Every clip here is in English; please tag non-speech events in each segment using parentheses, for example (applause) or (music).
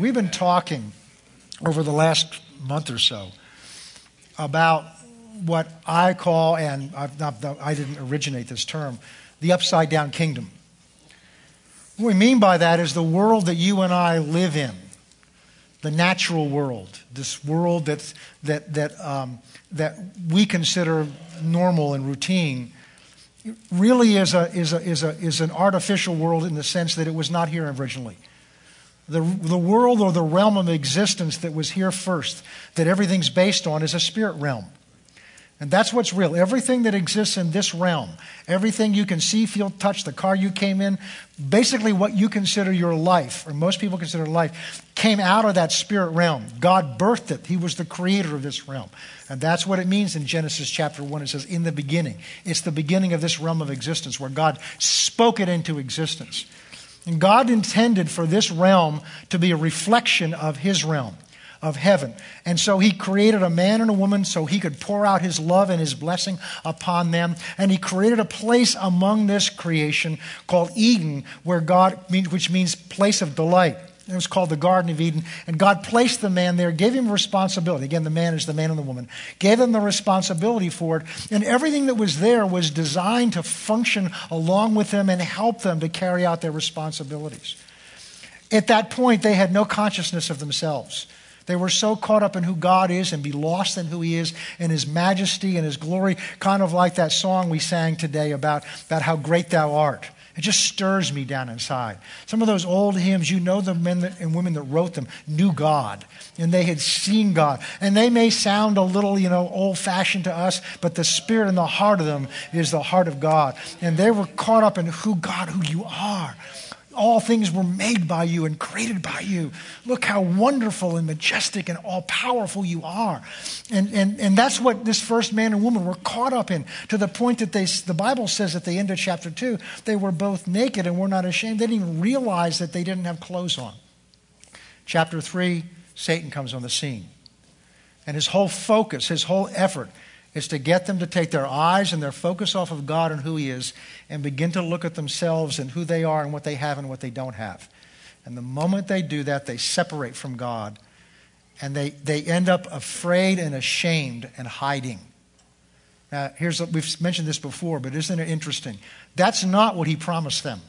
we've been talking over the last month or so about what I call, and not, I didn't originate this term, the upside down kingdom. What we mean by that is the world that you and I live in, the natural world, this world that's, that, that, um, that we consider normal and routine, really is, a, is, a, is, a, is an artificial world in the sense that it was not here originally. The, the world or the realm of existence that was here first, that everything's based on, is a spirit realm. And that's what's real. Everything that exists in this realm, everything you can see, feel, touch, the car you came in, basically what you consider your life, or most people consider life, came out of that spirit realm. God birthed it. He was the creator of this realm. And that's what it means in Genesis chapter 1. It says, in the beginning. It's the beginning of this realm of existence where God spoke it into existence. And God intended for this realm to be a reflection of His realm of heaven. And so he created a man and a woman so he could pour out his love and his blessing upon them. And he created a place among this creation called Eden, where God, which means place of delight. It was called the Garden of Eden. And God placed the man there, gave him responsibility. Again, the man is the man and the woman. Gave them the responsibility for it. And everything that was there was designed to function along with them and help them to carry out their responsibilities. At that point, they had no consciousness of themselves. They were so caught up in who God is and be lost in who He is and His majesty and His glory, kind of like that song we sang today about, about how great Thou art. It just stirs me down inside. Some of those old hymns, you know, the men and women that wrote them knew God and they had seen God. And they may sound a little, you know, old fashioned to us, but the spirit and the heart of them is the heart of God. And they were caught up in who God, who you are all things were made by you and created by you. Look how wonderful and majestic and all powerful you are. And, and, and that's what this first man and woman were caught up in to the point that they, the Bible says at the end of chapter 2, they were both naked and were not ashamed. They didn't even realize that they didn't have clothes on. Chapter 3, Satan comes on the scene. And his whole focus, his whole effort is to get them to take their eyes and their focus off of God and who He is and begin to look at themselves and who they are and what they have and what they don't have. And the moment they do that, they separate from God and they, they end up afraid and ashamed and hiding. Now, here's we've mentioned this before, but isn't it interesting? That's not what He promised them.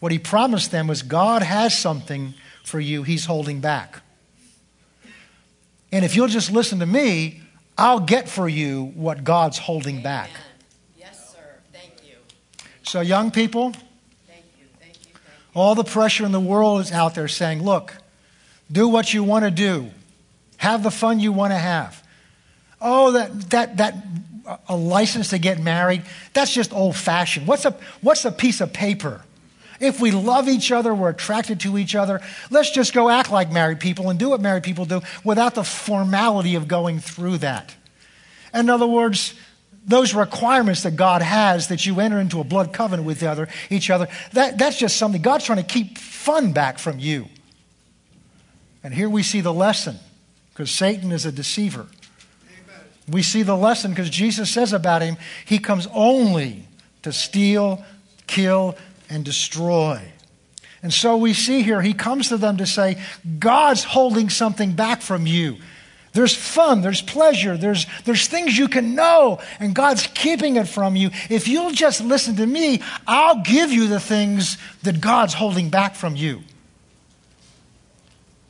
What He promised them was God has something for you He's holding back. And if you'll just listen to me, I'll get for you what God's holding Amen. back. Yes, sir. Thank you. So, young people, thank you. Thank you. Thank you. all the pressure in the world is out there saying, look, do what you want to do, have the fun you want to have. Oh, that, that, that, a license to get married, that's just old fashioned. What's a, what's a piece of paper? If we love each other, we're attracted to each other, let's just go act like married people and do what married people do without the formality of going through that. In other words, those requirements that God has that you enter into a blood covenant with other, each other, that, that's just something God's trying to keep fun back from you. And here we see the lesson because Satan is a deceiver. Amen. We see the lesson because Jesus says about him, he comes only to steal, kill, and destroy. And so we see here, he comes to them to say, God's holding something back from you. There's fun, there's pleasure, there's, there's things you can know, and God's keeping it from you. If you'll just listen to me, I'll give you the things that God's holding back from you.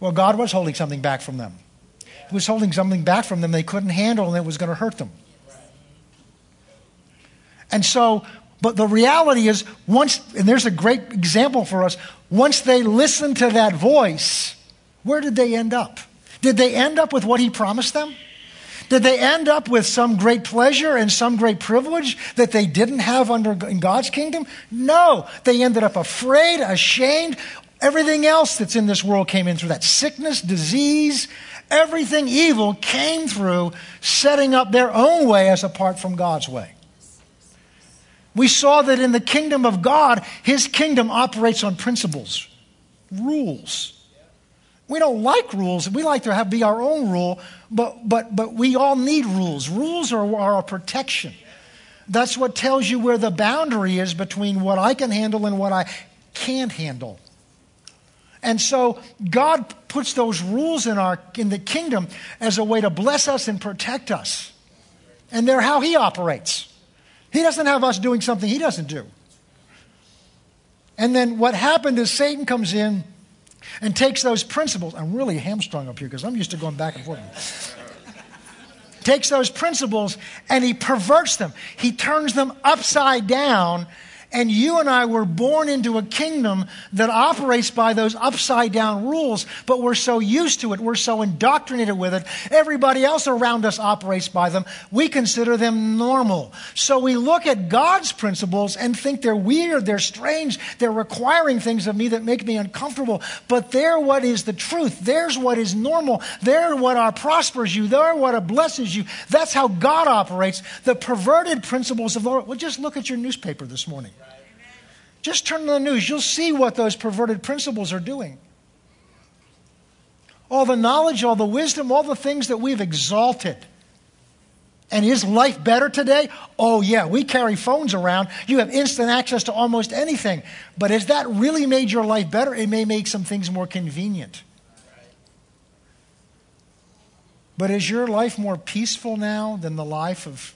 Well, God was holding something back from them. He was holding something back from them they couldn't handle, and it was going to hurt them. And so but the reality is, once, and there's a great example for us, once they listened to that voice, where did they end up? Did they end up with what he promised them? Did they end up with some great pleasure and some great privilege that they didn't have under in God's kingdom? No. They ended up afraid, ashamed. Everything else that's in this world came in through that sickness, disease, everything evil came through setting up their own way as apart from God's way. We saw that in the kingdom of God, his kingdom operates on principles, rules. We don't like rules. We like to have be our own rule, but, but, but we all need rules. Rules are, are a protection. That's what tells you where the boundary is between what I can handle and what I can't handle. And so God puts those rules in, our, in the kingdom as a way to bless us and protect us. And they're how He operates. He doesn't have us doing something He doesn't do. And then what happened is Satan comes in and takes those principles. I'm really hamstrung up here because I'm used to going back and forth. takes those principles and he perverts them. He turns them upside down and you and I were born into a kingdom that operates by those upside down rules, but we're so used to it, we're so indoctrinated with it. Everybody else around us operates by them. We consider them normal. So we look at God's principles and think they're weird, they're strange, they're requiring things of me that make me uncomfortable. But they're what is the truth. There's what is normal. They're what are prospers you. They're what blesses you. That's how God operates. The perverted principles of the Lord. Well, just look at your newspaper this morning. Just turn to the news. You'll see what those perverted principles are doing. All the knowledge, all the wisdom, all the things that we've exalted. And is life better today? Oh, yeah, we carry phones around. You have instant access to almost anything. But has that really made your life better? It may make some things more convenient. But is your life more peaceful now than the life of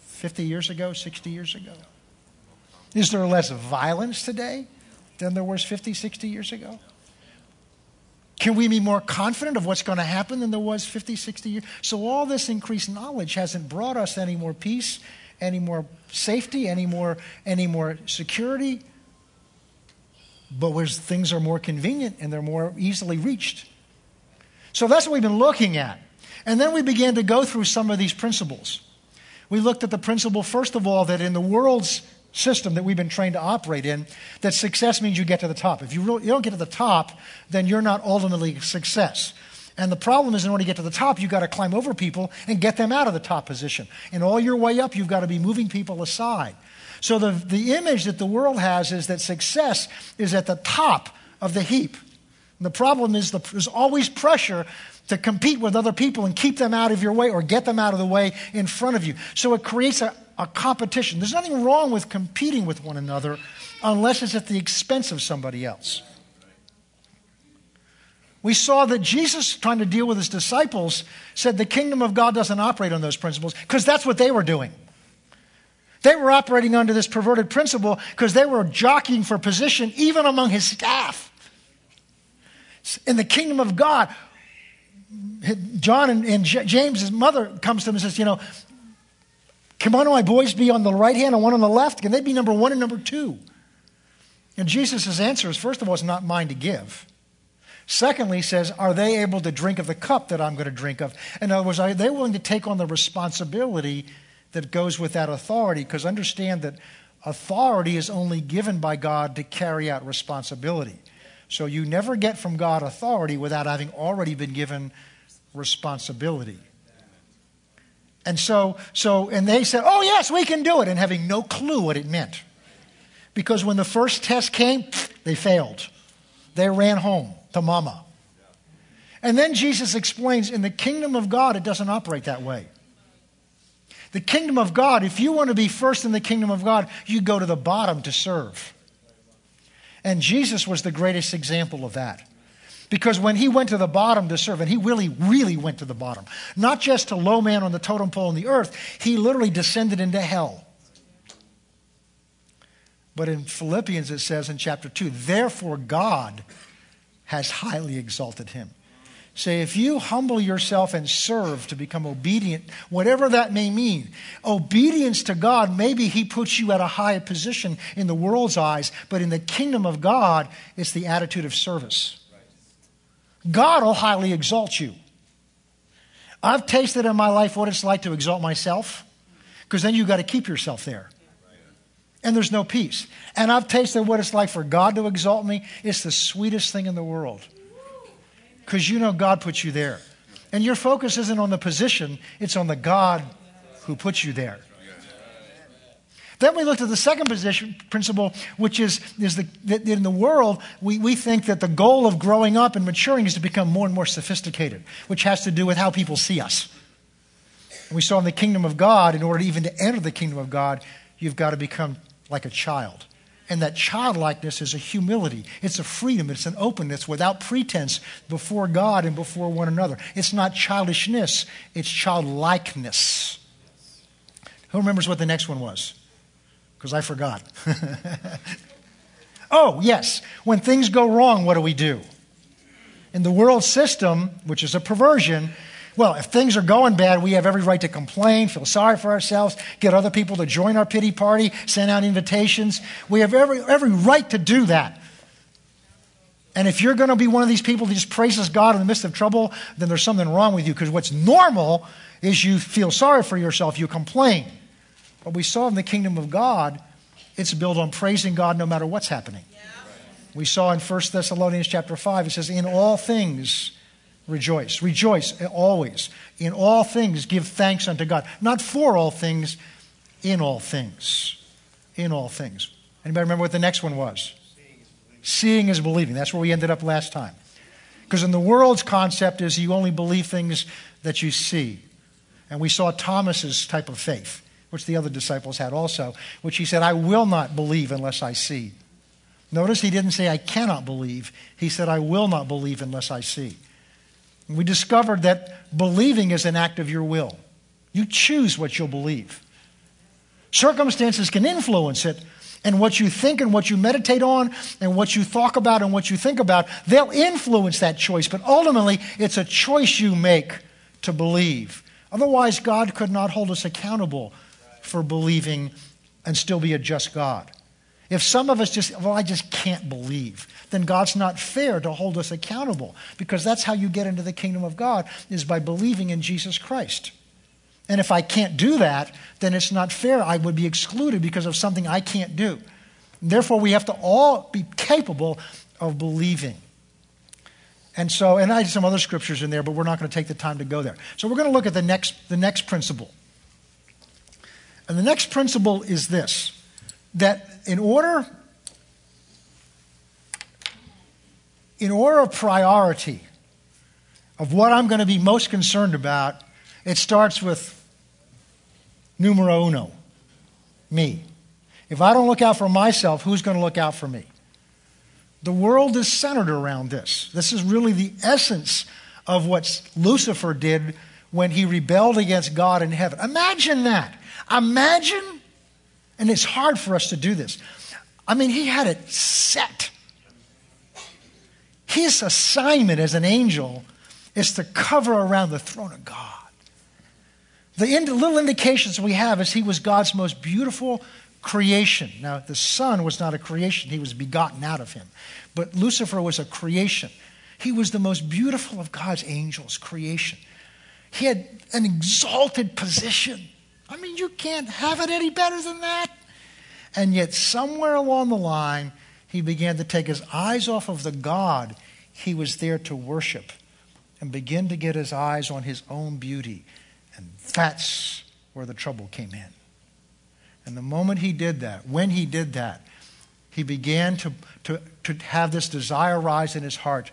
50 years ago, 60 years ago? Is there less violence today than there was 50, 60 years ago? Can we be more confident of what's going to happen than there was 50, 60 years? So, all this increased knowledge hasn't brought us any more peace, any more safety, any more, any more security. But where things are more convenient and they're more easily reached. So, that's what we've been looking at. And then we began to go through some of these principles. We looked at the principle, first of all, that in the world's system that we've been trained to operate in that success means you get to the top. If you, you don't get to the top, then you're not ultimately success. And the problem is, in order to get to the top, you've got to climb over people and get them out of the top position. And all your way up, you've got to be moving people aside. So the, the image that the world has is that success is at the top of the heap. And the problem is the, there's always pressure to compete with other people and keep them out of your way or get them out of the way in front of you. So it creates a, a competition. There's nothing wrong with competing with one another unless it's at the expense of somebody else. We saw that Jesus, trying to deal with his disciples, said the kingdom of God doesn't operate on those principles because that's what they were doing. They were operating under this perverted principle because they were jockeying for position even among his staff. In the kingdom of God, John and, and James, mother, comes to him and says, You know, can one of my boys be on the right hand and one on the left? Can they be number one and number two? And Jesus' answer is first of all, it's not mine to give. Secondly, he says, Are they able to drink of the cup that I'm going to drink of? In other words, are they willing to take on the responsibility that goes with that authority? Because understand that authority is only given by God to carry out responsibility. So you never get from God authority without having already been given responsibility. And so, so, and they said, oh, yes, we can do it, and having no clue what it meant. Because when the first test came, they failed. They ran home to mama. And then Jesus explains in the kingdom of God, it doesn't operate that way. The kingdom of God, if you want to be first in the kingdom of God, you go to the bottom to serve. And Jesus was the greatest example of that. Because when he went to the bottom to serve, and he really, really went to the bottom, not just to low man on the totem pole in the earth, he literally descended into hell. But in Philippians, it says in chapter 2, therefore God has highly exalted him Say, if you humble yourself and serve to become obedient, whatever that may mean, obedience to God, maybe He puts you at a high position in the world's eyes, but in the kingdom of God, it's the attitude of service. God will highly exalt you. I've tasted in my life what it's like to exalt myself, because then you've got to keep yourself there. And there's no peace. And I've tasted what it's like for God to exalt me. It's the sweetest thing in the world because you know God put you there. And your focus isn't on the position, it's on the God who put you there. Then we looked at the second position principle, which is, is the, that in the world, we, we think that the goal of growing up and maturing is to become more and more sophisticated, which has to do with how people see us. And we saw in the kingdom of God, in order even to enter the kingdom of God, you've got to become like a child And that childlikeness is a humility. It's a freedom. It's an openness without pretense before God and before one another. It's not childishness, it's childlikeness. Who remembers what the next one was? Because I forgot. (laughs) oh, yes. When things go wrong, what do we do? In the world system, which is a perversion, well, if things are going bad, we have every right to complain, feel sorry for ourselves, get other people to join our pity party, send out invitations. We have every, every right to do that. And if you're going to be one of these people that just praises God in the midst of trouble, then there's something wrong with you because what's normal is you feel sorry for yourself, you complain. But we saw in the kingdom of God, it's built on praising God no matter what's happening. Yeah. We saw in 1 Thessalonians chapter 5, it says, In all things, rejoice. Rejoice eh, always. In all things, give thanks unto God. Not for all things, in all things. In all things. Anybody remember what the next one was? Seeing is believing. That's where we ended up last time. Because in the world's concept is you only believe things that you see. And we saw Thomas's type of faith, which the other disciples had also, which he said, I will not believe unless I see. Notice he didn't say, I cannot believe. He said, I will not believe unless I see. We discovered that believing is an act of your will. You choose what you'll believe. Circumstances can influence it, and what you think and what you meditate on and what you talk about and what you think about, they'll influence that choice. But ultimately, it's a choice you make to believe. Otherwise, God could not hold us accountable for believing and still be a just God. If some of us just, well, I just can't believe, then God's not fair to hold us accountable because that's how you get into the kingdom of God is by believing in Jesus Christ. And if I can't do that, then it's not fair. I would be excluded because of something I can't do. Therefore, we have to all be capable of believing. And so, and I had some other scriptures in there, but we're not going to take the time to go there. So we're going to look at the next, the next principle. And the next principle is this that in order in order of priority of what I'm going to be most concerned about, it starts with numero uno, me. If I don't look out for myself, who's going to look out for me? The world is centered around this. This is really the essence of what Lucifer did when he rebelled against God in heaven. Imagine that. Imagine and it's hard for us to do this. I mean, he had it set. His assignment as an angel is to cover around the throne of God. The little indications we have is he was God's most beautiful creation. Now, the Son was not a creation, he was begotten out of him. But Lucifer was a creation. He was the most beautiful of God's angels, creation. He had an exalted position. I mean, you can't have it any better than that. And yet, somewhere along the line, he began to take his eyes off of the God he was there to worship and begin to get his eyes on his own beauty. And that's where the trouble came in. And the moment he did that, when he did that, he began to, to, to have this desire rise in his heart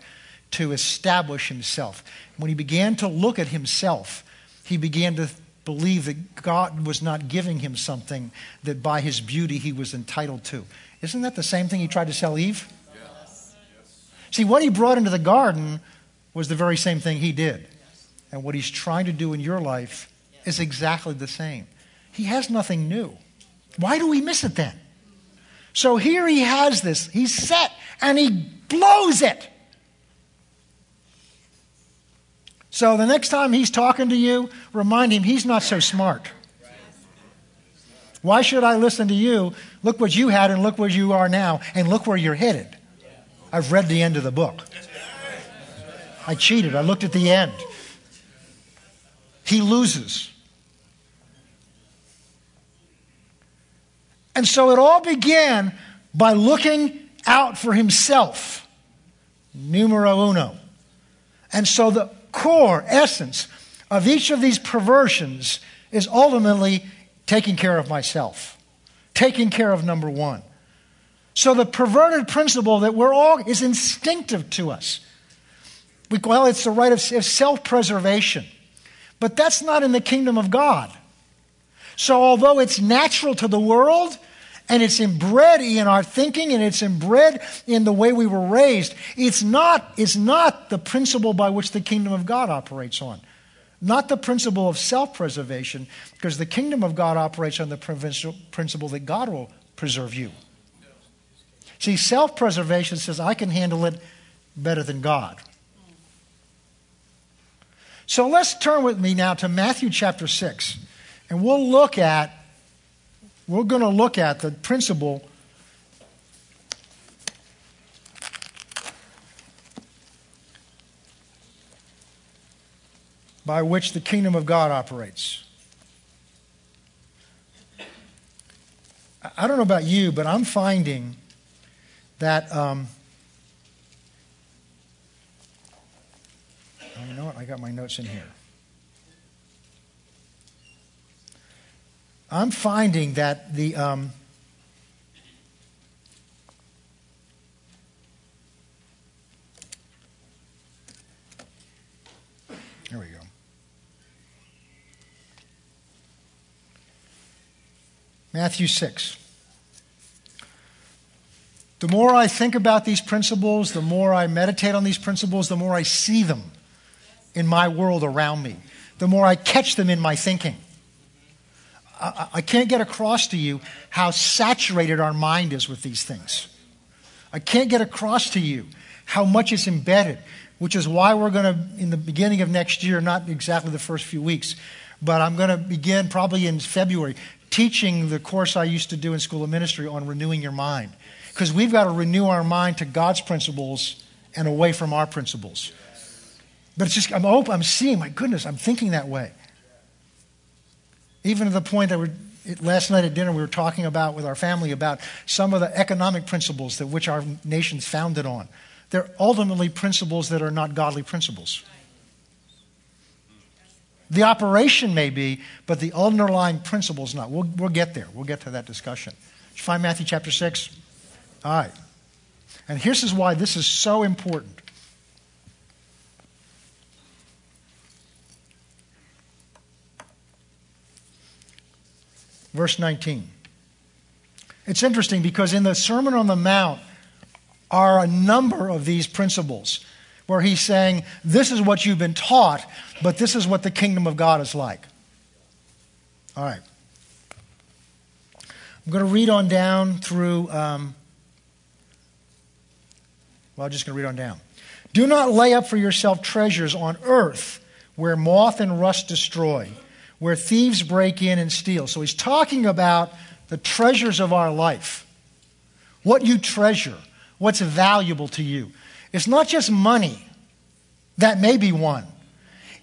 to establish himself. When he began to look at himself, he began to believe that God was not giving him something that by his beauty he was entitled to. Isn't that the same thing he tried to sell Eve? Yes. See, what he brought into the garden was the very same thing he did. And what he's trying to do in your life is exactly the same. He has nothing new. Why do we miss it then? So here he has this, he's set, and he blows it. So the next time he's talking to you, remind him he's not so smart. Why should I listen to you? Look what you had and look where you are now and look where you're headed. I've read the end of the book. I cheated. I looked at the end. He loses. And so it all began by looking out for himself. Numero uno. And so the core essence of each of these perversions is ultimately taking care of myself, taking care of number one. So the perverted principle that we're all is instinctive to us. We, well, it's the right of self preservation. But that's not in the kingdom of God. So although it's natural to the world, And it's inbred in our thinking and it's inbred in the way we were raised. It's not, it's not the principle by which the kingdom of God operates on. Not the principle of self preservation, because the kingdom of God operates on the principle that God will preserve you. See, self preservation says, I can handle it better than God. So let's turn with me now to Matthew chapter 6, and we'll look at, we're going to look at the principle by which the kingdom of God operates. I don't know about you, but I'm finding that. Um, you know what? I got my notes in here. I'm finding that the. Um, there we go. Matthew 6. The more I think about these principles, the more I meditate on these principles, the more I see them in my world around me, the more I catch them in my thinking. I, can't get across to you how saturated our mind is with these things. I can't get across to you how much is embedded, which is why we're going to, in the beginning of next year, not exactly the first few weeks, but I'm going to begin probably in February teaching the course I used to do in School of Ministry on renewing your mind because we've got to renew our mind to God's principles and away from our principles. But it's just, I'm open, I'm seeing, my goodness, I'm thinking that way. Even to the point that we're, last night at dinner we were talking about with our family about some of the economic principles that which our nation's founded on. They're ultimately principles that are not godly principles. The operation may be, but the underlying principle is not. We'll, we'll get there. We'll get to that discussion. Did you find Matthew chapter 6? All right. And here's why this is so important. Verse 19. It's interesting because in the Sermon on the Mount are a number of these principles where he's saying, This is what you've been taught, but this is what the kingdom of God is like. All right. I'm going to read on down through um, well, I'm just going to read on down. Do not lay up for yourself treasures on earth where moth and rust destroy, where thieves break in and steal. So he's talking about the treasures of our life. What you treasure, what's valuable to you. It's not just money, that may be one.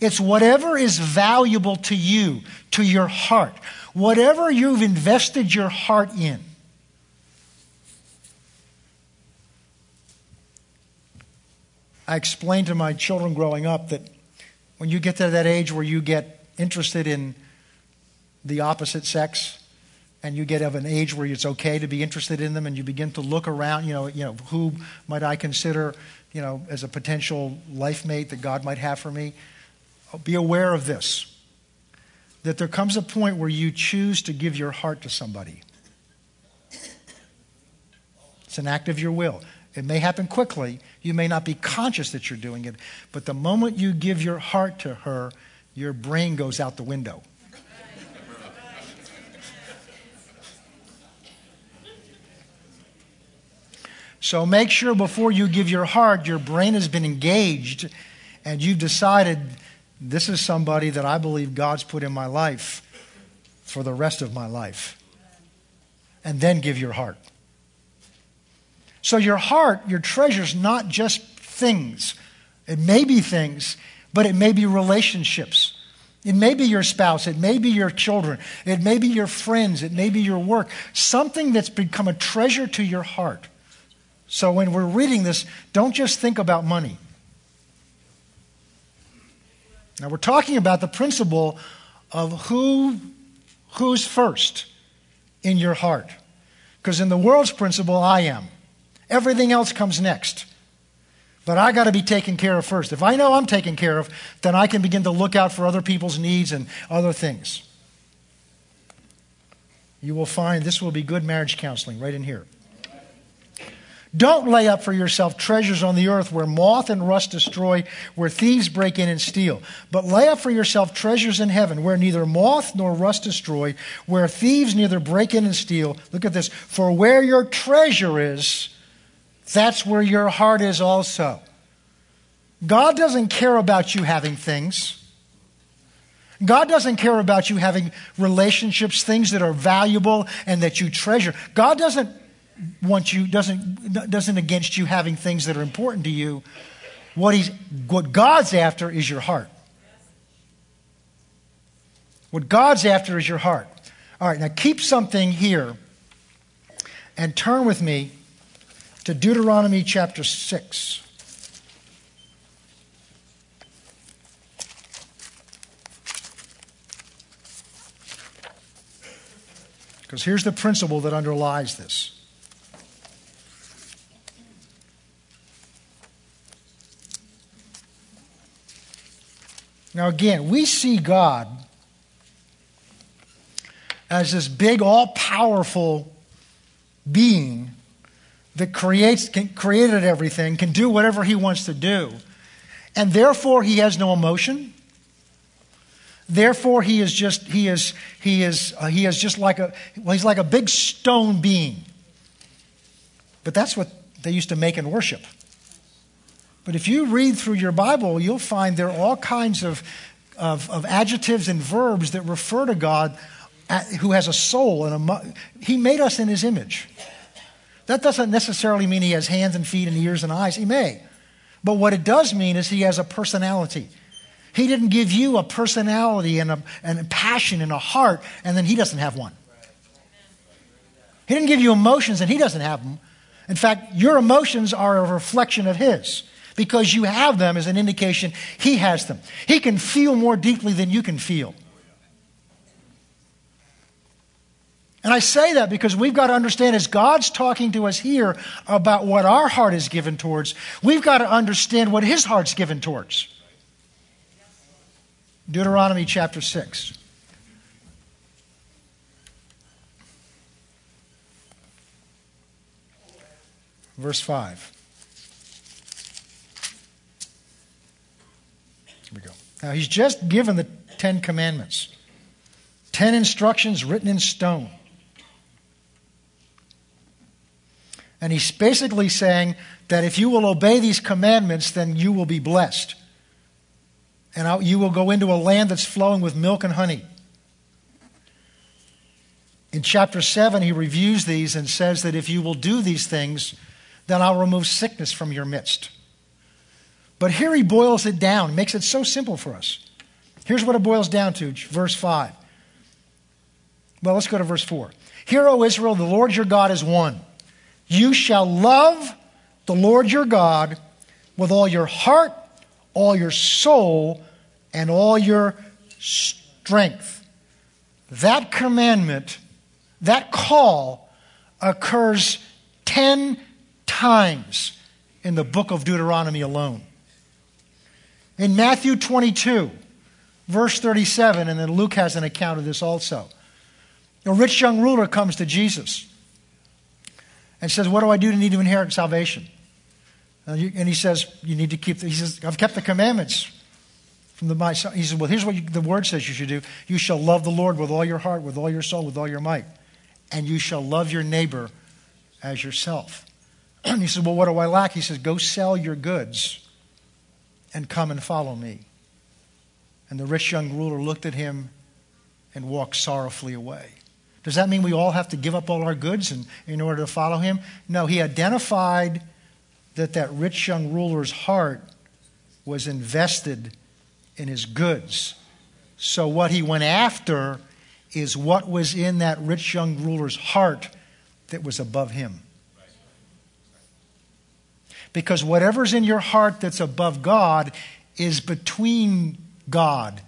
It's whatever is valuable to you, to your heart, whatever you've invested your heart in. I explained to my children growing up that when you get to that age where you get interested in the opposite sex, and you get of an age where it's okay to be interested in them, and you begin to look around, you know, you know, who might I consider, you know, as a potential life mate that God might have for me? Be aware of this. That there comes a point where you choose to give your heart to somebody. It's an act of your will. It may happen quickly. You may not be conscious that you're doing it. But the moment you give your heart to her, your brain goes out the window. So make sure before you give your heart, your brain has been engaged and you've decided this is somebody that I believe God's put in my life for the rest of my life. And then give your heart. So your heart, your treasure is not just things. It may be things, but it may be relationships. It may be your spouse. It may be your children. It may be your friends. It may be your work. Something that's become a treasure to your heart. So when we're reading this, don't just think about money. Now we're talking about the principle of who who's first in your heart. Because in the world's principle, I am. Everything else comes next. But I got to be taken care of first. If I know I'm taken care of, then I can begin to look out for other people's needs and other things. you will find this will be good marriage counseling right in here. Don't lay up for yourself treasures on the earth where moth and rust destroy, where thieves break in and steal. But lay up for yourself treasures in heaven where neither moth nor rust destroy, where thieves neither break in and steal. Look at this. For where your treasure is, that's where your heart is also. God doesn't care about you having things. God doesn't care about you having relationships, things that are valuable and that you treasure. God doesn't want you doesn't doesn't against you having things that are important to you. What he's what God's after is your heart. What God's after is your heart. All right, now keep something here and turn with me to Deuteronomy chapter 6. Because here's the principle that underlies this. Now, again, we see God as this big, all powerful being that creates, can, created everything, can do whatever he wants to do, and therefore he has no emotion. Therefore, he is just he is he is uh, he is just like a well, he's like a big stone being. But that's what they used to make in worship. But if you read through your Bible, you'll find there are all kinds of, of, of adjectives and verbs that refer to God at, who has a soul. And a, he made us in his image. That doesn't necessarily mean he has hands and feet and ears and eyes. He may. But what it does mean is he has a personality. He didn't give you a personality and a, and a passion and a heart, and then he doesn't have one. He didn't give you emotions, and he doesn't have them. In fact, your emotions are a reflection of his because you have them is an indication He has them. He can feel more deeply than you can feel. And I say that because we've got to understand as God's talking to us here about what our heart is given towards, we've got to understand what His heart's given towards. Deuteronomy chapter 6. Verse 5. Here we go. Now, he's just given the Ten Commandments, ten instructions written in stone. And he's basically saying that if you will obey these commandments, then you will be blessed. And you will go into a land that's flowing with milk and honey. In chapter 7, he reviews these and says that if you will do these things, then I'll remove sickness from your midst. But here he boils it down, makes it so simple for us. Here's what it boils down to, verse 5. Well, let's go to verse 4. Hear, O Israel, the Lord your God is one. You shall love the Lord your God with all your heart, all your soul, and all your strength. That commandment, that call, occurs 10 times in the book of Deuteronomy alone. In Matthew 22, verse 37, and then Luke has an account of this also. A rich young ruler comes to Jesus and says, What do I do to need to inherit salvation? Uh, and he says, You need to keep, the, he says, I've kept the commandments from the, my son. He says, Well, here's what you, the word says you should do. You shall love the Lord with all your heart, with all your soul, with all your might. And you shall love your neighbor as yourself. (clears throat) And he says, Well, what do I lack? He says, Go sell your goods and come and follow me. And the rich young ruler looked at him and walked sorrowfully away. Does that mean we all have to give up all our goods in, in order to follow him? No, he identified that that rich young ruler's heart was invested in his goods. So what he went after is what was in that rich young ruler's heart that was above him. Because whatever's in your heart that's above God is between God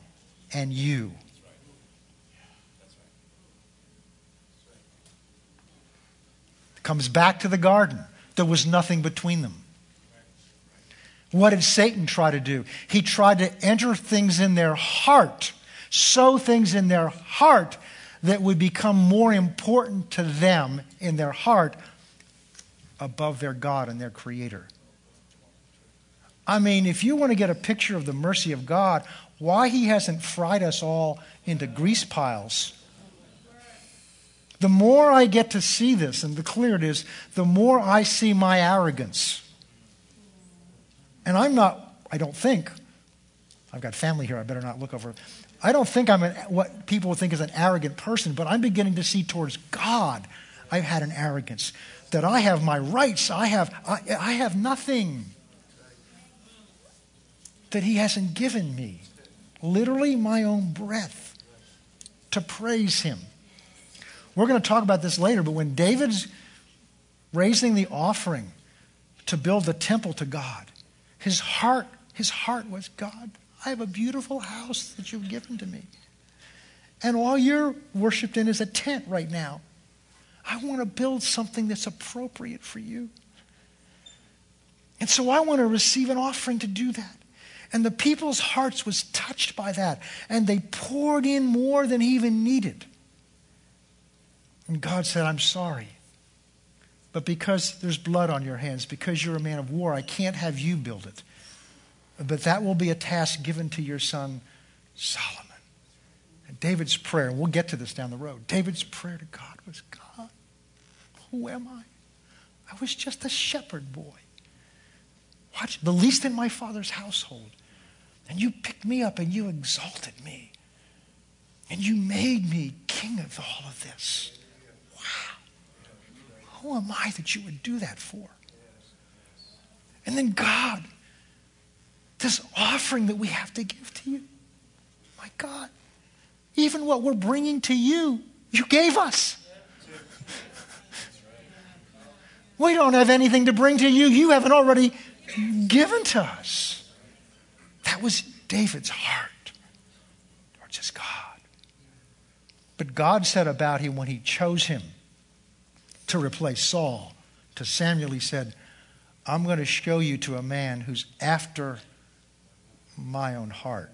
and you. Comes back to the garden. There was nothing between them. What did Satan try to do? He tried to enter things in their heart, sow things in their heart that would become more important to them in their heart above their God and their Creator. I mean, if you want to get a picture of the mercy of God, why He hasn't fried us all into grease piles. The more I get to see this and the clearer it is, the more I see my arrogance. And I'm not, I don't think, I've got family here, I better not look over. I don't think I'm an, what people would think is an arrogant person, but I'm beginning to see towards God I've had an arrogance. That I have my rights, I have, I, I have nothing that He hasn't given me. Literally, my own breath to praise Him. We're going to talk about this later, but when David's raising the offering to build the temple to God, his heart, his heart was God. I have a beautiful house that you've given to me. And all you're worshiped in is a tent right now. I want to build something that's appropriate for you. And so I want to receive an offering to do that. And the people's hearts was touched by that. And they poured in more than he even needed. And God said, I'm sorry. But because there's blood on your hands, because you're a man of war, I can't have you build it. But that will be a task given to your son, Solomon. And David's prayer, and we'll get to this down the road. David's prayer to God was God, who am I? I was just a shepherd boy. Watch, the least in my father's household. And you picked me up and you exalted me. And you made me king of all of this. Who am I that you would do that for? And then God this offering that we have to give to you. My God, even what we're bringing to you, you gave us. We don't have anything to bring to you. You haven't already given to us. That was David's heart towards his God. But God said about him when he chose him to replace Saul, to Samuel, he said, I'm going to show you to a man who's after my own heart.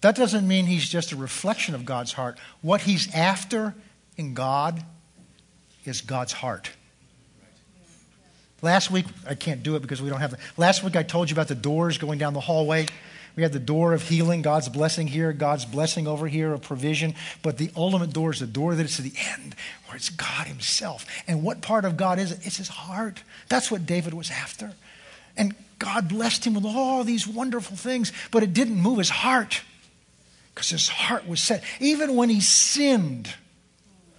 That doesn't mean he's just a reflection of God's heart. What he's after in God is God's heart. Last week, I can't do it because we don't have the. Last week, I told you about the doors going down the hallway. We had the door of healing, God's blessing here, God's blessing over here, of provision. But the ultimate door is the door that is to the end, where it's God Himself. And what part of God is it? It's His heart. That's what David was after. And God blessed him with all these wonderful things, but it didn't move his heart because his heart was set. Even when he sinned,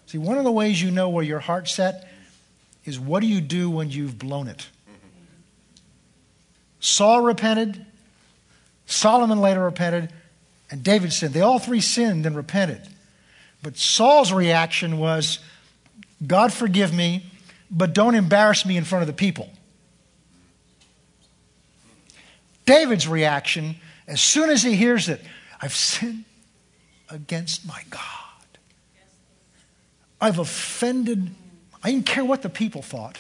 see, one of the ways you know where your heart's set is what do you do when you've blown it? Saul repented, Solomon later repented, and David sinned. They all three sinned and repented. But Saul's reaction was, God forgive me, but don't embarrass me in front of the people. David's reaction, as soon as he hears it, I've sinned against my God. I've offended. I didn't care what the people thought.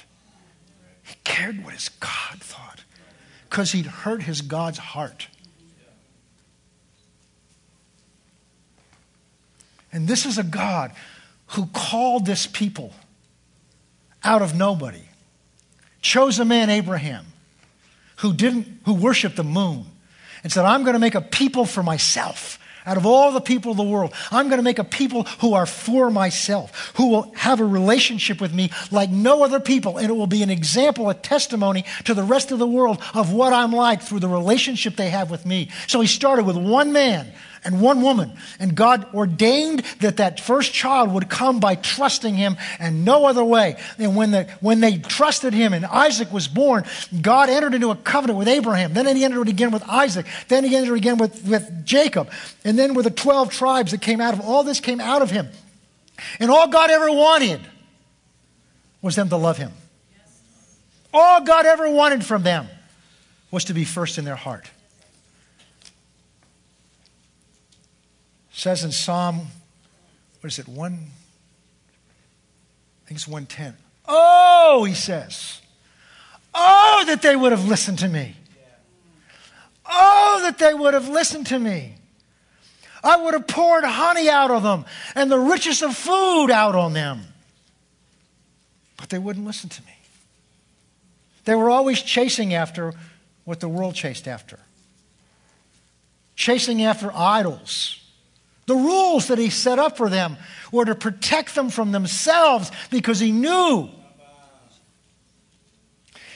He cared what his God thought because he'd hurt his God's heart. And this is a God who called this people out of nobody, chose a man, Abraham, who didn't, who worshiped the moon and said, I'm going to make a people for myself. Out of all the people of the world, I'm going to make a people who are for myself, who will have a relationship with me like no other people. And it will be an example, a testimony to the rest of the world of what I'm like through the relationship they have with me. So he started with one man and one woman. And God ordained that that first child would come by trusting him and no other way. And when, the, when they trusted him and Isaac was born, God entered into a covenant with Abraham. Then he entered it again with Isaac. Then he entered again with, with Jacob. And then with the 12 tribes that came out of all this came out of him. And all God ever wanted was them to love him. All God ever wanted from them was to be first in their heart. Says in Psalm, what is it, one? I think it's 110. Oh, he says, oh, that they would have listened to me. Oh, that they would have listened to me. I would have poured honey out of them and the richest of food out on them. But they wouldn't listen to me. They were always chasing after what the world chased after chasing after idols. The rules that he set up for them were to protect them from themselves because he knew.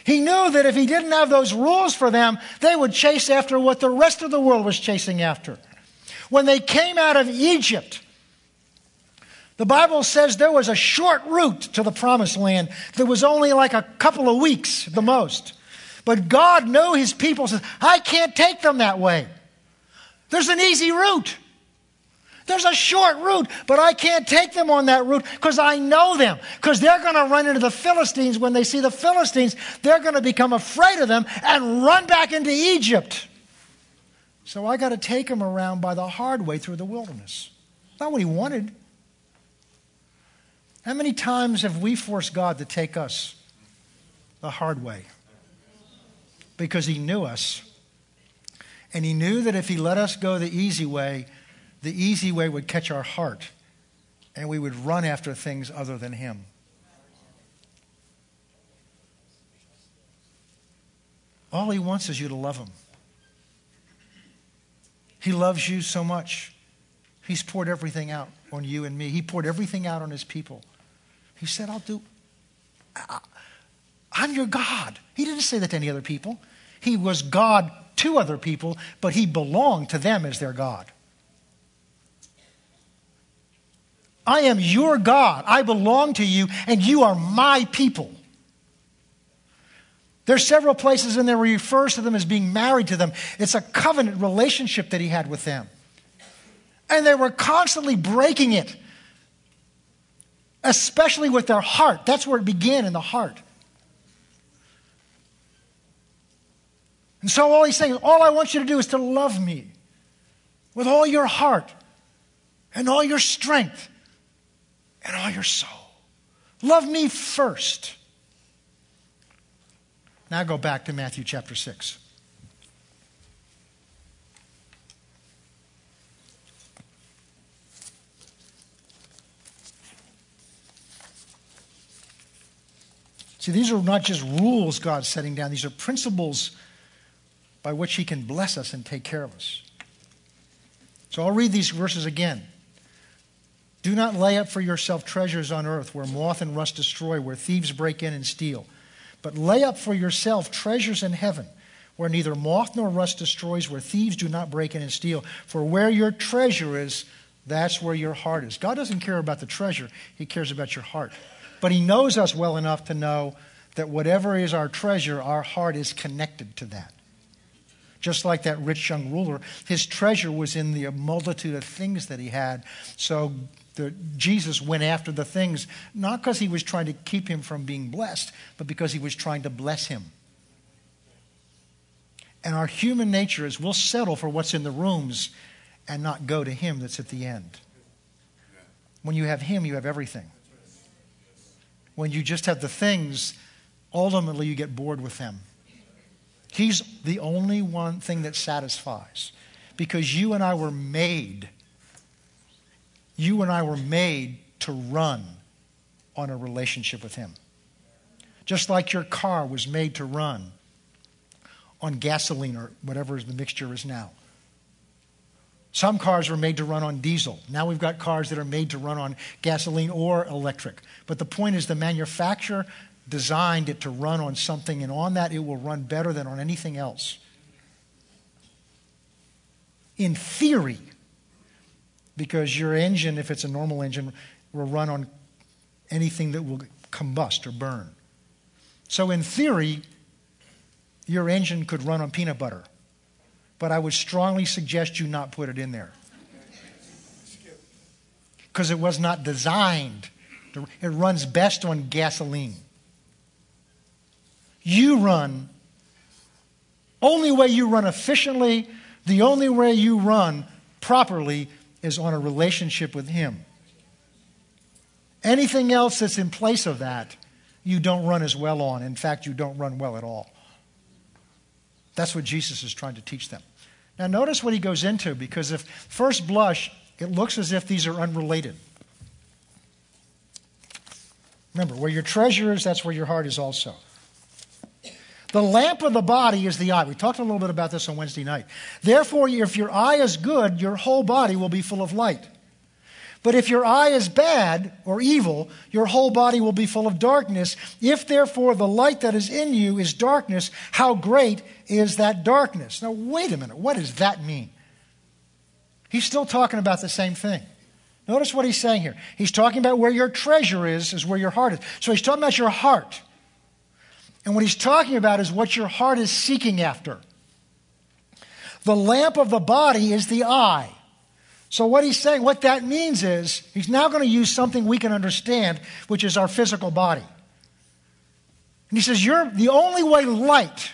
He knew that if he didn't have those rules for them, they would chase after what the rest of the world was chasing after. When they came out of Egypt, the Bible says there was a short route to the promised land that was only like a couple of weeks the most. But God knew his people says, I can't take them that way. There's an easy route. There's a short route, but I can't take them on that route because I know them. Because they're going to run into the Philistines. When they see the Philistines, they're going to become afraid of them and run back into Egypt. So I got to take them around by the hard way through the wilderness. Not what he wanted. How many times have we forced God to take us the hard way? Because he knew us. And he knew that if he let us go the easy way, the easy way would catch our heart and we would run after things other than him. All he wants is you to love him. He loves you so much. He's poured everything out on you and me. He poured everything out on his people. He said, I'll do. I, I'm your God. He didn't say that to any other people. He was God to other people, but he belonged to them as their God. I am your God. I belong to you, and you are my people. There's several places in there where he refers to them as being married to them. It's a covenant relationship that he had with them. And they were constantly breaking it, especially with their heart. That's where it began in the heart. And so all he's saying, all I want you to do is to love me with all your heart and all your strength and all your soul. Love me first. Now go back to Matthew chapter 6. See, these are not just rules God's setting down, these are principles by which He can bless us and take care of us. So I'll read these verses again. Do not lay up for yourself treasures on earth where moth and rust destroy, where thieves break in and steal. But lay up for yourself treasures in heaven, where neither moth nor rust destroys, where thieves do not break in and steal. For where your treasure is, that's where your heart is. God doesn't care about the treasure, He cares about your heart. But He knows us well enough to know that whatever is our treasure, our heart is connected to that. Just like that rich young ruler, his treasure was in the multitude of things that he had. So the, Jesus went after the things, not because he was trying to keep him from being blessed, but because he was trying to bless him. And our human nature is we'll settle for what's in the rooms and not go to him that's at the end. When you have him, you have everything. When you just have the things, ultimately you get bored with them. He's the only one thing that satisfies because you and I were made you and I were made to run on a relationship with Him. Just like your car was made to run on gasoline or whatever the mixture is now. Some cars were made to run on diesel. Now we've got cars that are made to run on gasoline or electric. But the point is, the manufacturer designed it to run on something, and on that, it will run better than on anything else. In theory, because your engine, if it's a normal engine, will run on anything that will combust or burn. So, in theory, your engine could run on peanut butter, but I would strongly suggest you not put it in there because it was not designed. It runs best on gasoline. You run, only way you run efficiently, the only way you run properly is on a relationship with Him. Anything else that's in place of that, you don't run as well on. In fact, you don't run well at all. That's what Jesus is trying to teach them. Now, notice what he goes into because if first blush, it looks as if these are unrelated. Remember, where your treasure is, that's where your heart is also. The lamp of the body is the eye. We talked a little bit about this on Wednesday night. Therefore, if your eye is good, your whole body will be full of light. But if your eye is bad or evil, your whole body will be full of darkness. If therefore the light that is in you is darkness, how great is that darkness? Now, wait a minute. What does that mean? He's still talking about the same thing. Notice what he's saying here. He's talking about where your treasure is, is where your heart is. So he's talking about your heart. And what he's talking about is what your heart is seeking after. The lamp of the body is the eye. So, what he's saying, what that means is, he's now going to use something we can understand, which is our physical body. And he says, You're the only way light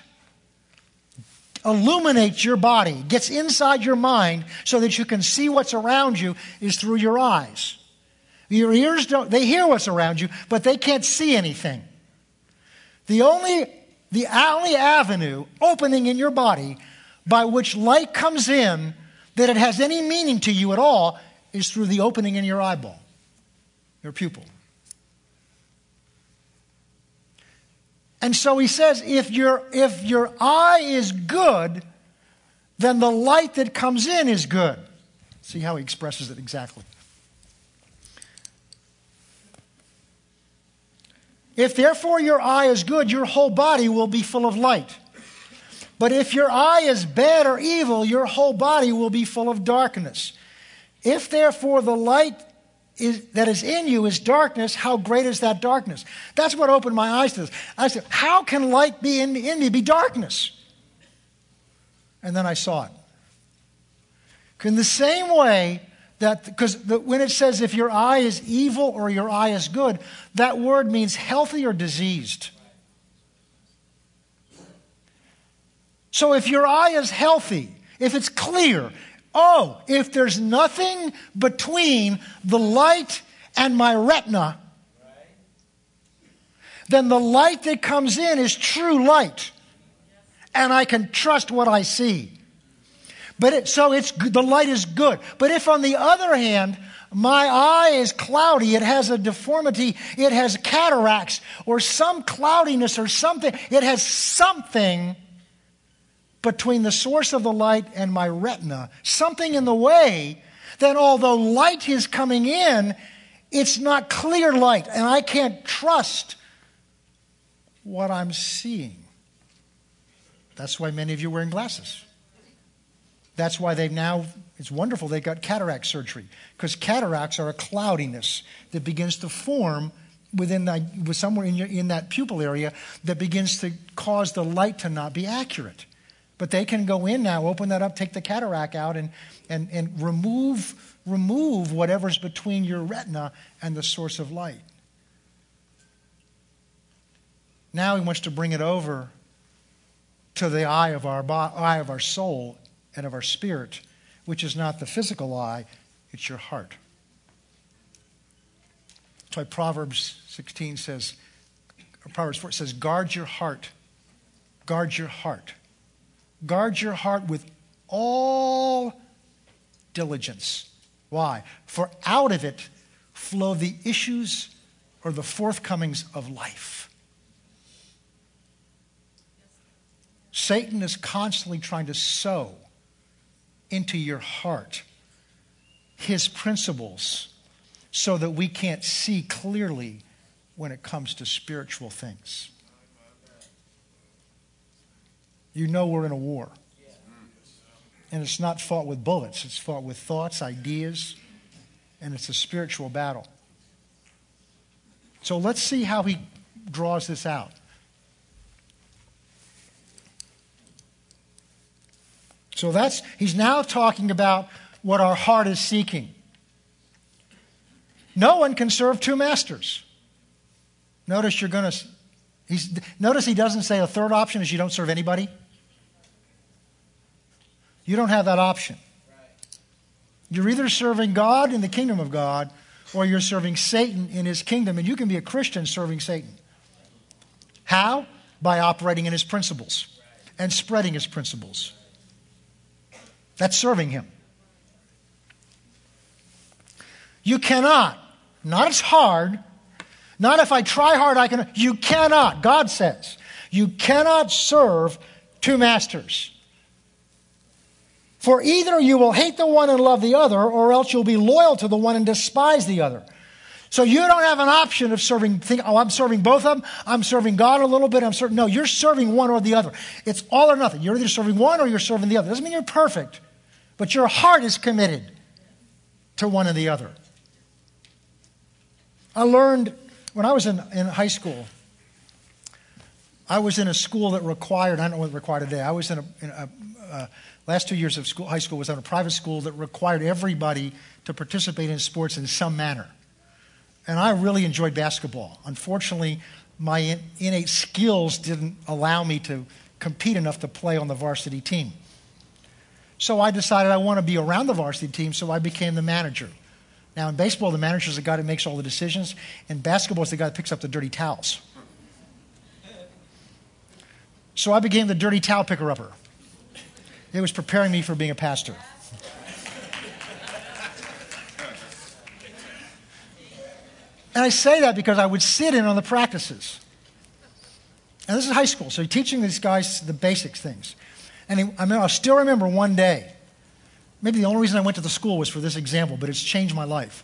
illuminates your body, gets inside your mind so that you can see what's around you is through your eyes. Your ears don't, they hear what's around you, but they can't see anything. The only, the only avenue opening in your body by which light comes in that it has any meaning to you at all is through the opening in your eyeball, your pupil. And so he says if your, if your eye is good, then the light that comes in is good. See how he expresses it exactly. If therefore your eye is good, your whole body will be full of light. But if your eye is bad or evil, your whole body will be full of darkness. If therefore the light is, that is in you is darkness, how great is that darkness? That's what opened my eyes to this. I said, How can light be in, in me be darkness? And then I saw it. In the same way that, because when it says if your eye is evil or your eye is good, that word means healthy or diseased. So if your eye is healthy, if it's clear, oh, if there's nothing between the light and my retina, then the light that comes in is true light. And I can trust what I see. But it, so it's the light is good. But if on the other hand, my eye is cloudy, it has a deformity, it has cataracts or some cloudiness or something, it has something between the source of the light and my retina, something in the way that although light is coming in, it's not clear light, and I can't trust what I'm seeing. That's why many of you are wearing glasses. That's why they've now, it's wonderful, they've got cataract surgery, because cataracts are a cloudiness that begins to form within the, somewhere in, your, in that pupil area that begins to cause the light to not be accurate. But they can go in now, open that up, take the cataract out, and, and, and remove, remove whatever's between your retina and the source of light. Now he wants to bring it over to the eye of our, eye of our soul and of our spirit, which is not the physical eye, it's your heart. That's why Proverbs 16 says, Proverbs 4 says, guard your heart. Guard your heart. Guard your heart with all diligence. Why? For out of it flow the issues or the forthcomings of life. Satan is constantly trying to sow into your heart his principles so that we can't see clearly when it comes to spiritual things. you know we're in a war. And it's not fought with bullets, it's fought with thoughts, ideas, and it's a spiritual battle. So let's see how he draws this out. So that's, he's now talking about what our heart is seeking. No one can serve two masters. Notice you're going to, he's, notice he doesn't say a third option is you don't serve anybody. You don't have that option. You're either serving God in the kingdom of God or you're serving Satan in his kingdom, and you can be a Christian serving Satan. How? By operating in his principles and spreading his principles. That's serving Him. You cannot, not it's hard, not if I try hard, I can. You cannot, God says, you cannot serve two masters. For either you will hate the one and love the other, or else you'll be loyal to the one and despise the other. So you don't have an option of serving, think, oh, I'm serving both of them. I'm serving God a little bit. I'm serving, no, you're serving one or the other. It's all or nothing. You're either serving one or you're serving the other. Doesn't mean you're perfect, but your heart is committed to one or the other. I learned when I was in, in high school, I was in a school that required, I don't know what required today, I was in a, in a uh, last two years of school, high school was in a private school that required everybody to participate in sports in some manner. And I really enjoyed basketball. Unfortunately, my innate skills didn't allow me to compete enough to play on the varsity team. So I decided I want to be around the varsity team, so I became the manager. Now, in baseball, the manager is the guy that makes all the decisions. In basketball, is the guy that picks up the dirty towels. So I became the dirty towel picker upper. It was preparing me for being a pastor. And I say that because I would sit in on the practices. And this is high school, so you're teaching these guys the basics things. And I, I still remember one day, maybe the only reason I went to the school was for this example, but it's changed my life.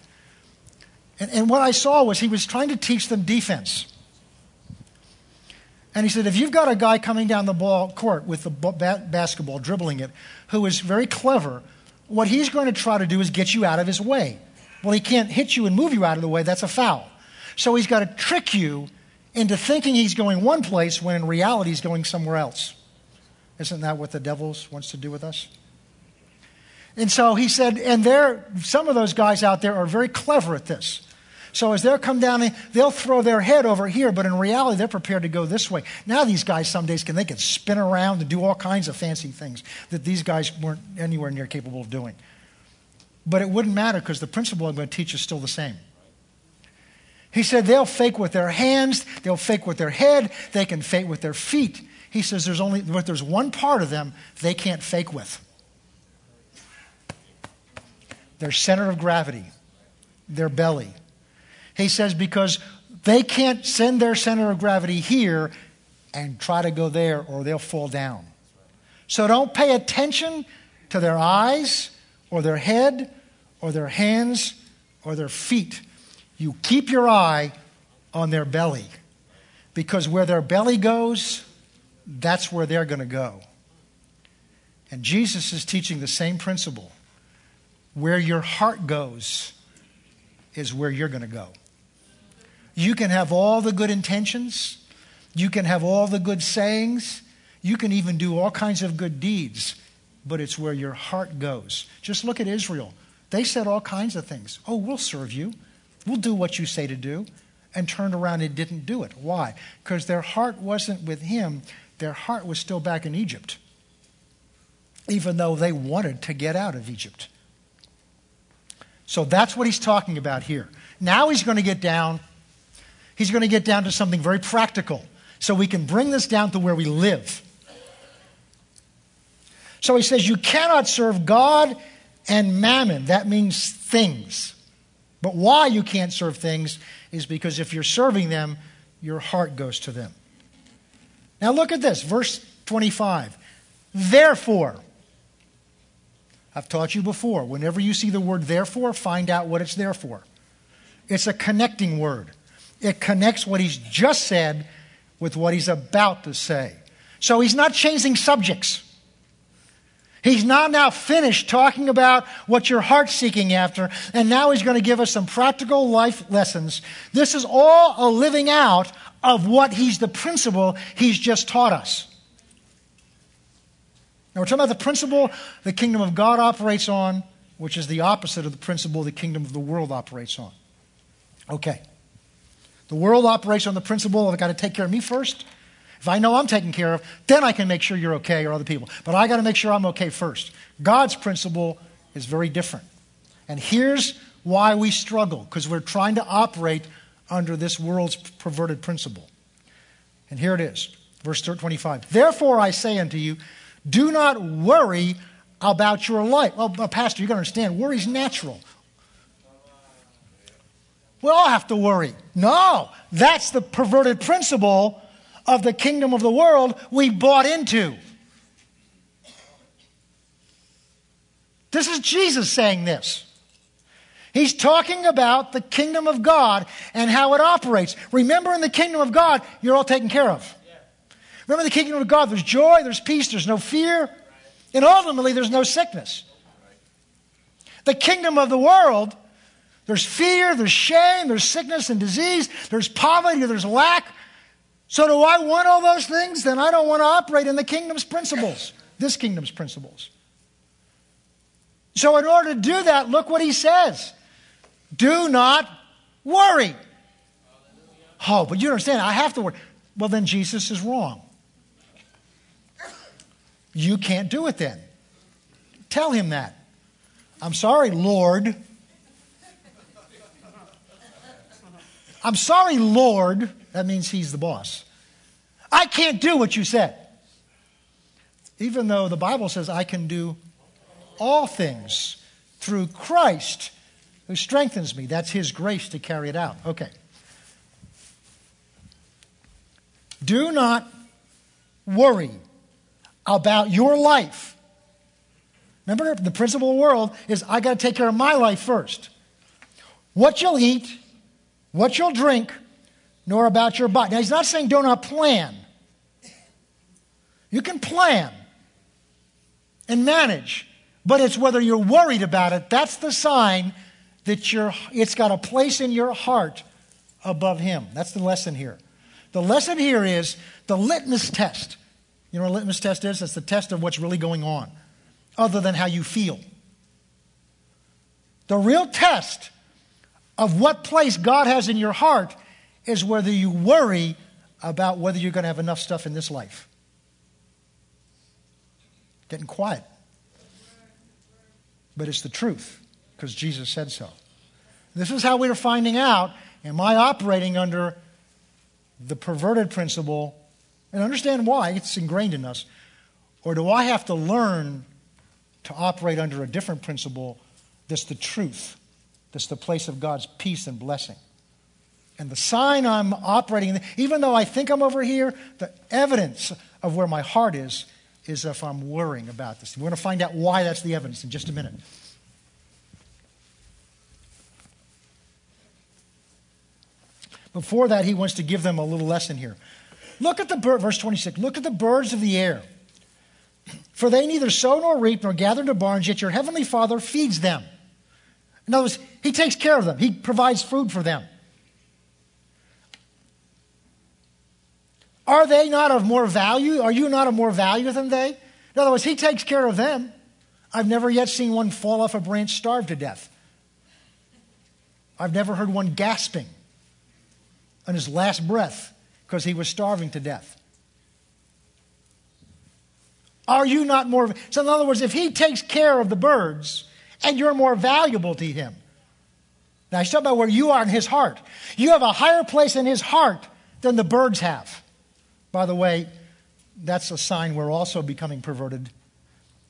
And, and what I saw was he was trying to teach them defense. And he said, if you've got a guy coming down the ball court with the basketball, dribbling it, who is very clever, what he's going to try to do is get you out of his way. Well, he can't hit you and move you out of the way. That's a foul. So he's got to trick you into thinking he's going one place when in reality he's going somewhere else. Isn't that what the devil wants to do with us? And so he said, and there, some of those guys out there are very clever at this. So as they'll come down, they'll throw their head over here, but in reality, they're prepared to go this way. Now these guys some days can they can spin around and do all kinds of fancy things that these guys weren't anywhere near capable of doing. But it wouldn't matter because the principle I'm going to teach is still the same. He said they'll fake with their hands, they'll fake with their head, they can fake with their feet. He says there's only but there's one part of them they can't fake with. Their center of gravity, their belly. He says because they can't send their center of gravity here and try to go there or they'll fall down. So don't pay attention to their eyes or their head or their hands or their feet. You keep your eye on their belly because where their belly goes, that's where they're going to go. And Jesus is teaching the same principle. Where your heart goes is where you're going to go. You can have all the good intentions, you can have all the good sayings, you can even do all kinds of good deeds but it's where your heart goes. Just look at Israel. They said all kinds of things. Oh, we'll serve you. We'll do what you say to do. And turned around and didn't do it. Why? Because their heart wasn't with him, their heart was still back in Egypt, even though they wanted to get out of Egypt. So that's what he's talking about here. Now he's going to get down. He's going to get down to something very practical so we can bring this down to where we live. So he says, You cannot serve God and mammon. That means things. But why you can't serve things is because if you're serving them, your heart goes to them. Now look at this, verse 25. Therefore, I've taught you before, whenever you see the word therefore, find out what it's there for. It's a connecting word. It connects what he's just said with what he's about to say. So he's not changing subjects. He's not now finished talking about what your heart's seeking after, and now he's going to give us some practical life lessons. This is all a living out of what he's the principle he's just taught us. Now we're talking about the principle the kingdom of God operates on, which is the opposite of the principle the kingdom of the world operates on. Okay. The world operates on the principle of I've got to take care of me first. If I know I'm taken care of, then I can make sure you're okay or other people. But I got to make sure I'm okay first. God's principle is very different. And here's why we struggle because we're trying to operate under this world's perverted principle. And here it is, verse 25. Therefore I say unto you, do not worry about your life. Well, uh, Pastor, you got to understand, worry's natural. We all have to worry. No, that's the perverted principle of the kingdom of the world we bought into. This is Jesus saying this. He's talking about the kingdom of God and how it operates. Remember, in the kingdom of God, you're all taken care of. Remember, the kingdom of God, there's joy, there's peace, there's no fear, and ultimately, there's no sickness. The kingdom of the world, there's fear, there's shame, there's sickness and disease, there's poverty, there's lack. So, do I want all those things? Then I don't want to operate in the kingdom's principles, this kingdom's principles. So, in order to do that, look what he says do not worry. Oh, but you understand, I have to worry. Well, then Jesus is wrong. You can't do it then. Tell him that. I'm sorry, Lord. I'm sorry, Lord. That means he's the boss. I can't do what you said. Even though the Bible says I can do all things through Christ who strengthens me. That's his grace to carry it out. Okay. Do not worry about your life. Remember, the principle of the world is I got to take care of my life first. What you'll eat, what you'll drink, nor about your body. Now, he's not saying do not plan. You can plan and manage, but it's whether you're worried about it. That's the sign that you're, it's got a place in your heart above Him. That's the lesson here. The lesson here is the litmus test. You know what a litmus test is? It's the test of what's really going on, other than how you feel. The real test of what place God has in your heart is whether you worry about whether you're going to have enough stuff in this life. Getting quiet. But it's the truth because Jesus said so. This is how we are finding out am I operating under the perverted principle and understand why it's ingrained in us, or do I have to learn to operate under a different principle that's the truth, that's the place of God's peace and blessing? And the sign I'm operating, even though I think I'm over here, the evidence of where my heart is, is if I'm worrying about this. We're going to find out why that's the evidence in just a minute. Before that, he wants to give them a little lesson here. Look at the bird, verse 26. Look at the birds of the air. For they neither sow nor reap nor gather into barns, yet your heavenly Father feeds them. In other words, he takes care of them, he provides food for them. Are they not of more value? Are you not of more value than they? In other words, he takes care of them. I've never yet seen one fall off a branch starved to death. I've never heard one gasping on his last breath because he was starving to death. Are you not more? So, in other words, if he takes care of the birds and you're more valuable to him, now he's talking about where you are in his heart. You have a higher place in his heart than the birds have. By the way, that's a sign we're also becoming perverted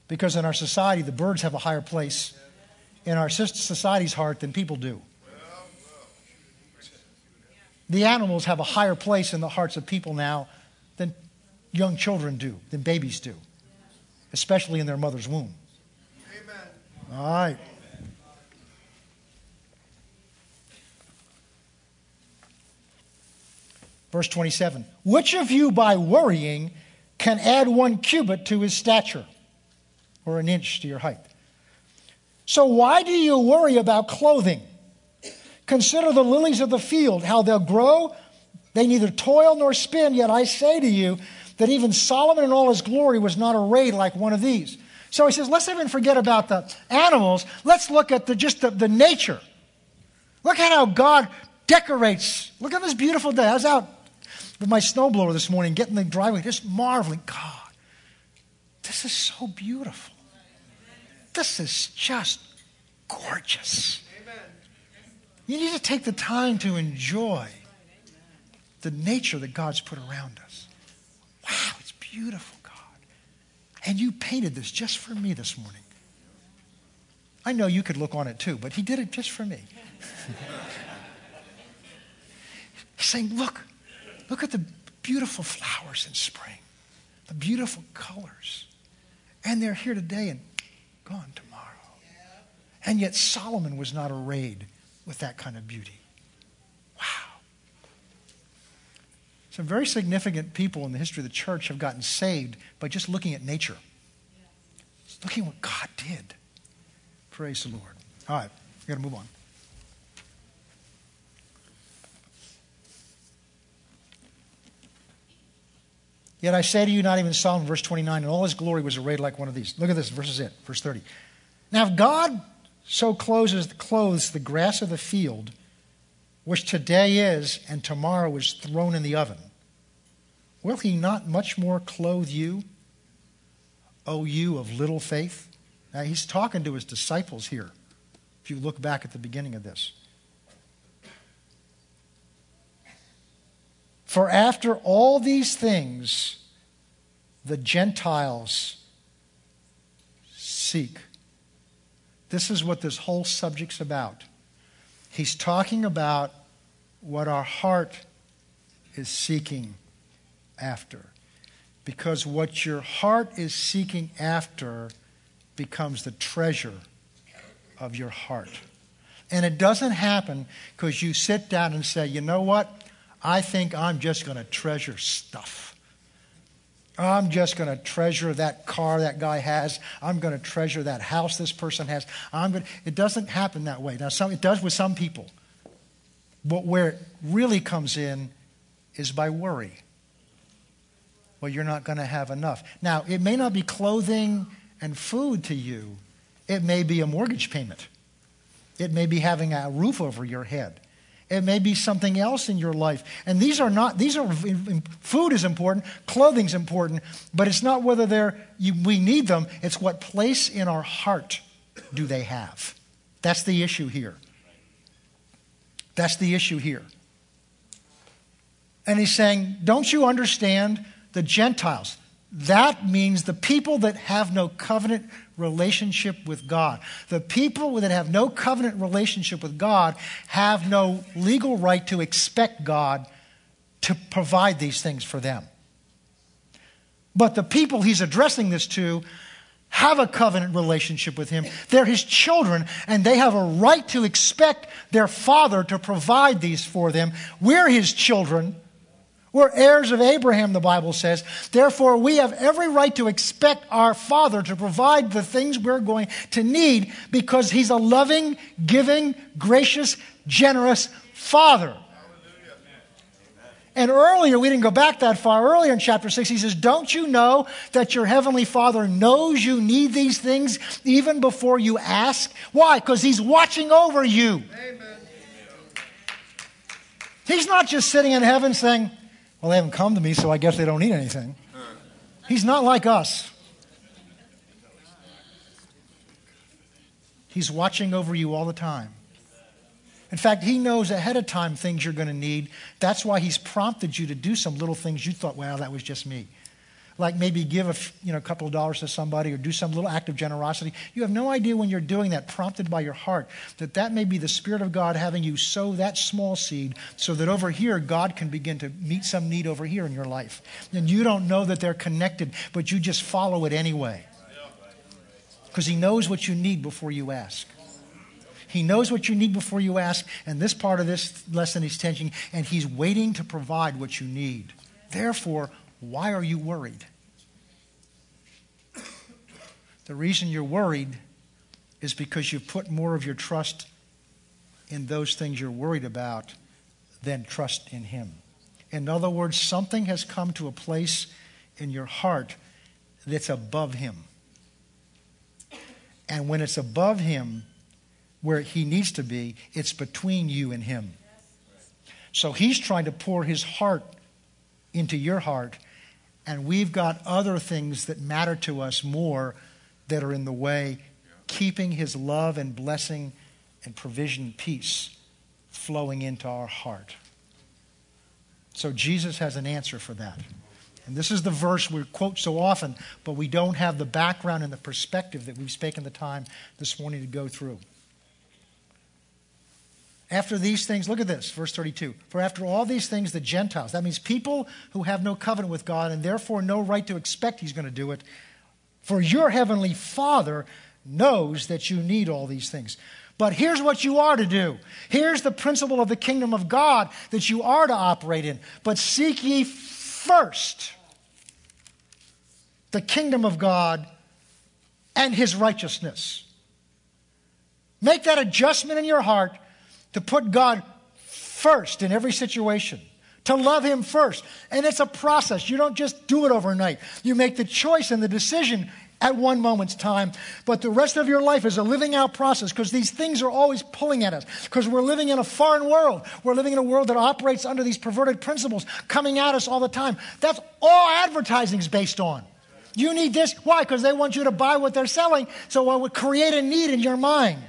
because in our society, the birds have a higher place in our society's heart than people do. The animals have a higher place in the hearts of people now than young children do, than babies do, especially in their mother's womb. Amen. All right. Verse 27 Which of you by worrying can add one cubit to his stature, or an inch to your height? So why do you worry about clothing? Consider the lilies of the field, how they'll grow. They neither toil nor spin, yet I say to you that even Solomon in all his glory was not arrayed like one of these. So he says, let's even forget about the animals. Let's look at the, just the, the nature. Look at how God decorates. Look at this beautiful day. I was out with my snowblower this morning, getting the driveway, just marveling. God, this is so beautiful. This is just gorgeous. You need to take the time to enjoy the nature that God's put around us. Wow, it's beautiful, God. And you painted this just for me this morning. I know you could look on it too, but he did it just for me. (laughs) Saying, Look, look at the beautiful flowers in spring, the beautiful colors. And they're here today and gone tomorrow. And yet Solomon was not arrayed with that kind of beauty. Wow. Some very significant people in the history of the church have gotten saved by just looking at nature, looking at what God did. Praise the Lord. All right, we got to move on. Yet I say to you, not even Solomon, verse 29, in all his glory was arrayed like one of these. Look at this, verse is it, verse 30. Now, if God so clothes, clothes the grass of the field, which today is and tomorrow is thrown in the oven, will he not much more clothe you, O you of little faith? Now, he's talking to his disciples here, if you look back at the beginning of this. For after all these things, the Gentiles seek. This is what this whole subject's about. He's talking about what our heart is seeking after. Because what your heart is seeking after becomes the treasure of your heart. And it doesn't happen because you sit down and say, you know what? I think I'm just going to treasure stuff. I'm just going to treasure that car that guy has. I'm going to treasure that house this person has. I'm going it doesn't happen that way. Now, some, it does with some people. But where it really comes in is by worry. Well, you're not going to have enough. Now, it may not be clothing and food to you, it may be a mortgage payment, it may be having a roof over your head. It may be something else in your life. And these are not, these are, food is important, clothing's important, but it's not whether they're, you, we need them, it's what place in our heart do they have. That's the issue here. That's the issue here. And he's saying, don't you understand the Gentiles? That means the people that have no covenant relationship with God. The people that have no covenant relationship with God have no legal right to expect God to provide these things for them. But the people he's addressing this to have a covenant relationship with him. They're his children, and they have a right to expect their father to provide these for them. We're his children. We're heirs of Abraham, the Bible says. Therefore, we have every right to expect our Father to provide the things we're going to need because He's a loving, giving, gracious, generous Father. And earlier, we didn't go back that far. Earlier in chapter 6, he says, Don't you know that your heavenly Father knows you need these things even before you ask? Why? Because he's watching over you. Amen. He's not just sitting in heaven saying, well, they haven't come to me, so I guess they don't need anything. He's not like us. He's watching over you all the time. In fact, he knows ahead of time things you're going to need. That's why he's prompted you to do some little things you thought, well, that was just me like maybe give a you know, couple of dollars to somebody or do some little act of generosity. You have no idea when you're doing that, prompted by your heart, that that may be the Spirit of God having you sow that small seed so that over here God can begin to meet some need over here in your life. And you don't know that they're connected, but you just follow it anyway. Because He knows what you need before you ask. He knows what you need before you ask, and this part of this lesson He's teaching, and He's waiting to provide what you need. Therefore, why are you worried? The reason you're worried is because you've put more of your trust in those things you're worried about than trust in Him. In other words, something has come to a place in your heart that's above Him. And when it's above Him, where He needs to be, it's between you and Him. So He's trying to pour His heart into your heart and we've got other things that matter to us more that are in the way, keeping His love and blessing and provision and peace flowing into our heart. So Jesus has an answer for that. And this is the verse we quote so often, but we don't have the background and the perspective that we've taken the time this morning to go through. After these things, look at this, verse 32. For after all these things, the Gentiles, that means people who have no covenant with God and therefore no right to expect He's going to do it, for your heavenly Father knows that you need all these things. But here's what you are to do. Here's the principle of the kingdom of God that you are to operate in. But seek ye first the kingdom of God and his righteousness. Make that adjustment in your heart to put God first in every situation, to love him first. And it's a process. You don't just do it overnight. You make the choice and the decision at one moment's time, but the rest of your life is a living out process because these things are always pulling at us because we're living in a foreign world. We're living in a world that operates under these perverted principles coming at us all the time. That's all advertising is based on. You need this. Why? Because they want you to buy what they're selling, so it would create a need in your mind.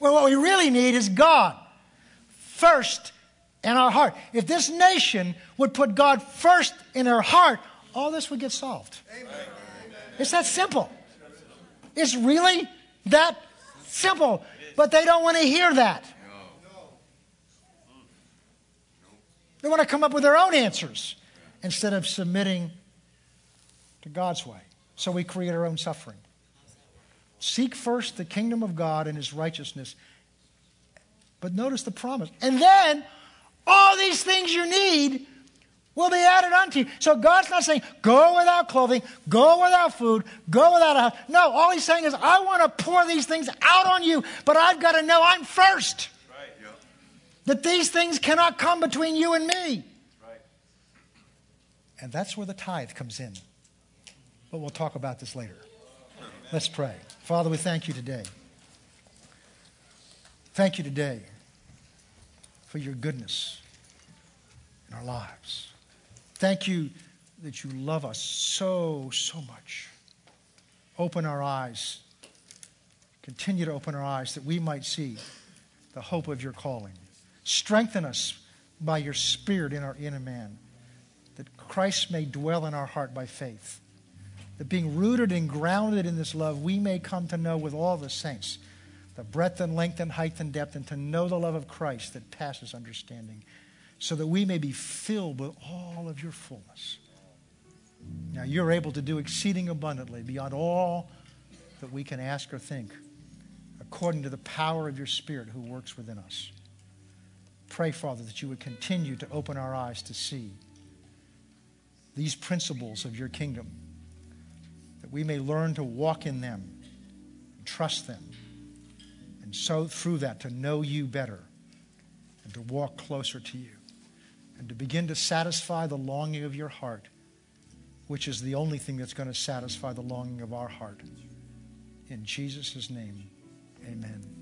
Well, what we really need is God first in our heart. If this nation would put God first in their heart, all this would get solved. Amen. It's that simple. It's really that simple. But they don't want to hear that. They want to come up with their own answers instead of submitting to God's way. So we create our own suffering. Seek first the kingdom of God and his righteousness. But notice the promise. And then all these things you need will be added unto you. So God's not saying, go without clothing, go without food, go without a house. No, all He's saying is, I want to pour these things out on you, but I've got to know I'm first. Right, yeah. That these things cannot come between you and me. Right. And that's where the tithe comes in. But we'll talk about this later. Let's pray. Father, we thank you today. Thank you today for your goodness in our lives. Thank you that you love us so, so much. Open our eyes. Continue to open our eyes that we might see the hope of your calling. Strengthen us by your Spirit in our inner man, that Christ may dwell in our heart by faith. That being rooted and grounded in this love, we may come to know with all the saints the breadth and length and height and depth, and to know the love of Christ that passes understanding so that we may be filled with all of your fullness. Now, you're able to do exceeding abundantly beyond all that we can ask or think, according to the power of your Spirit who works within us. Pray, Father, that you would continue to open our eyes to see these principles of your kingdom, that we may learn to walk in them, trust them, and so through that to know you better and to walk closer to you and to begin to satisfy the longing of your heart, which is the only thing that's going to satisfy the longing of our heart. In Jesus' name, amen.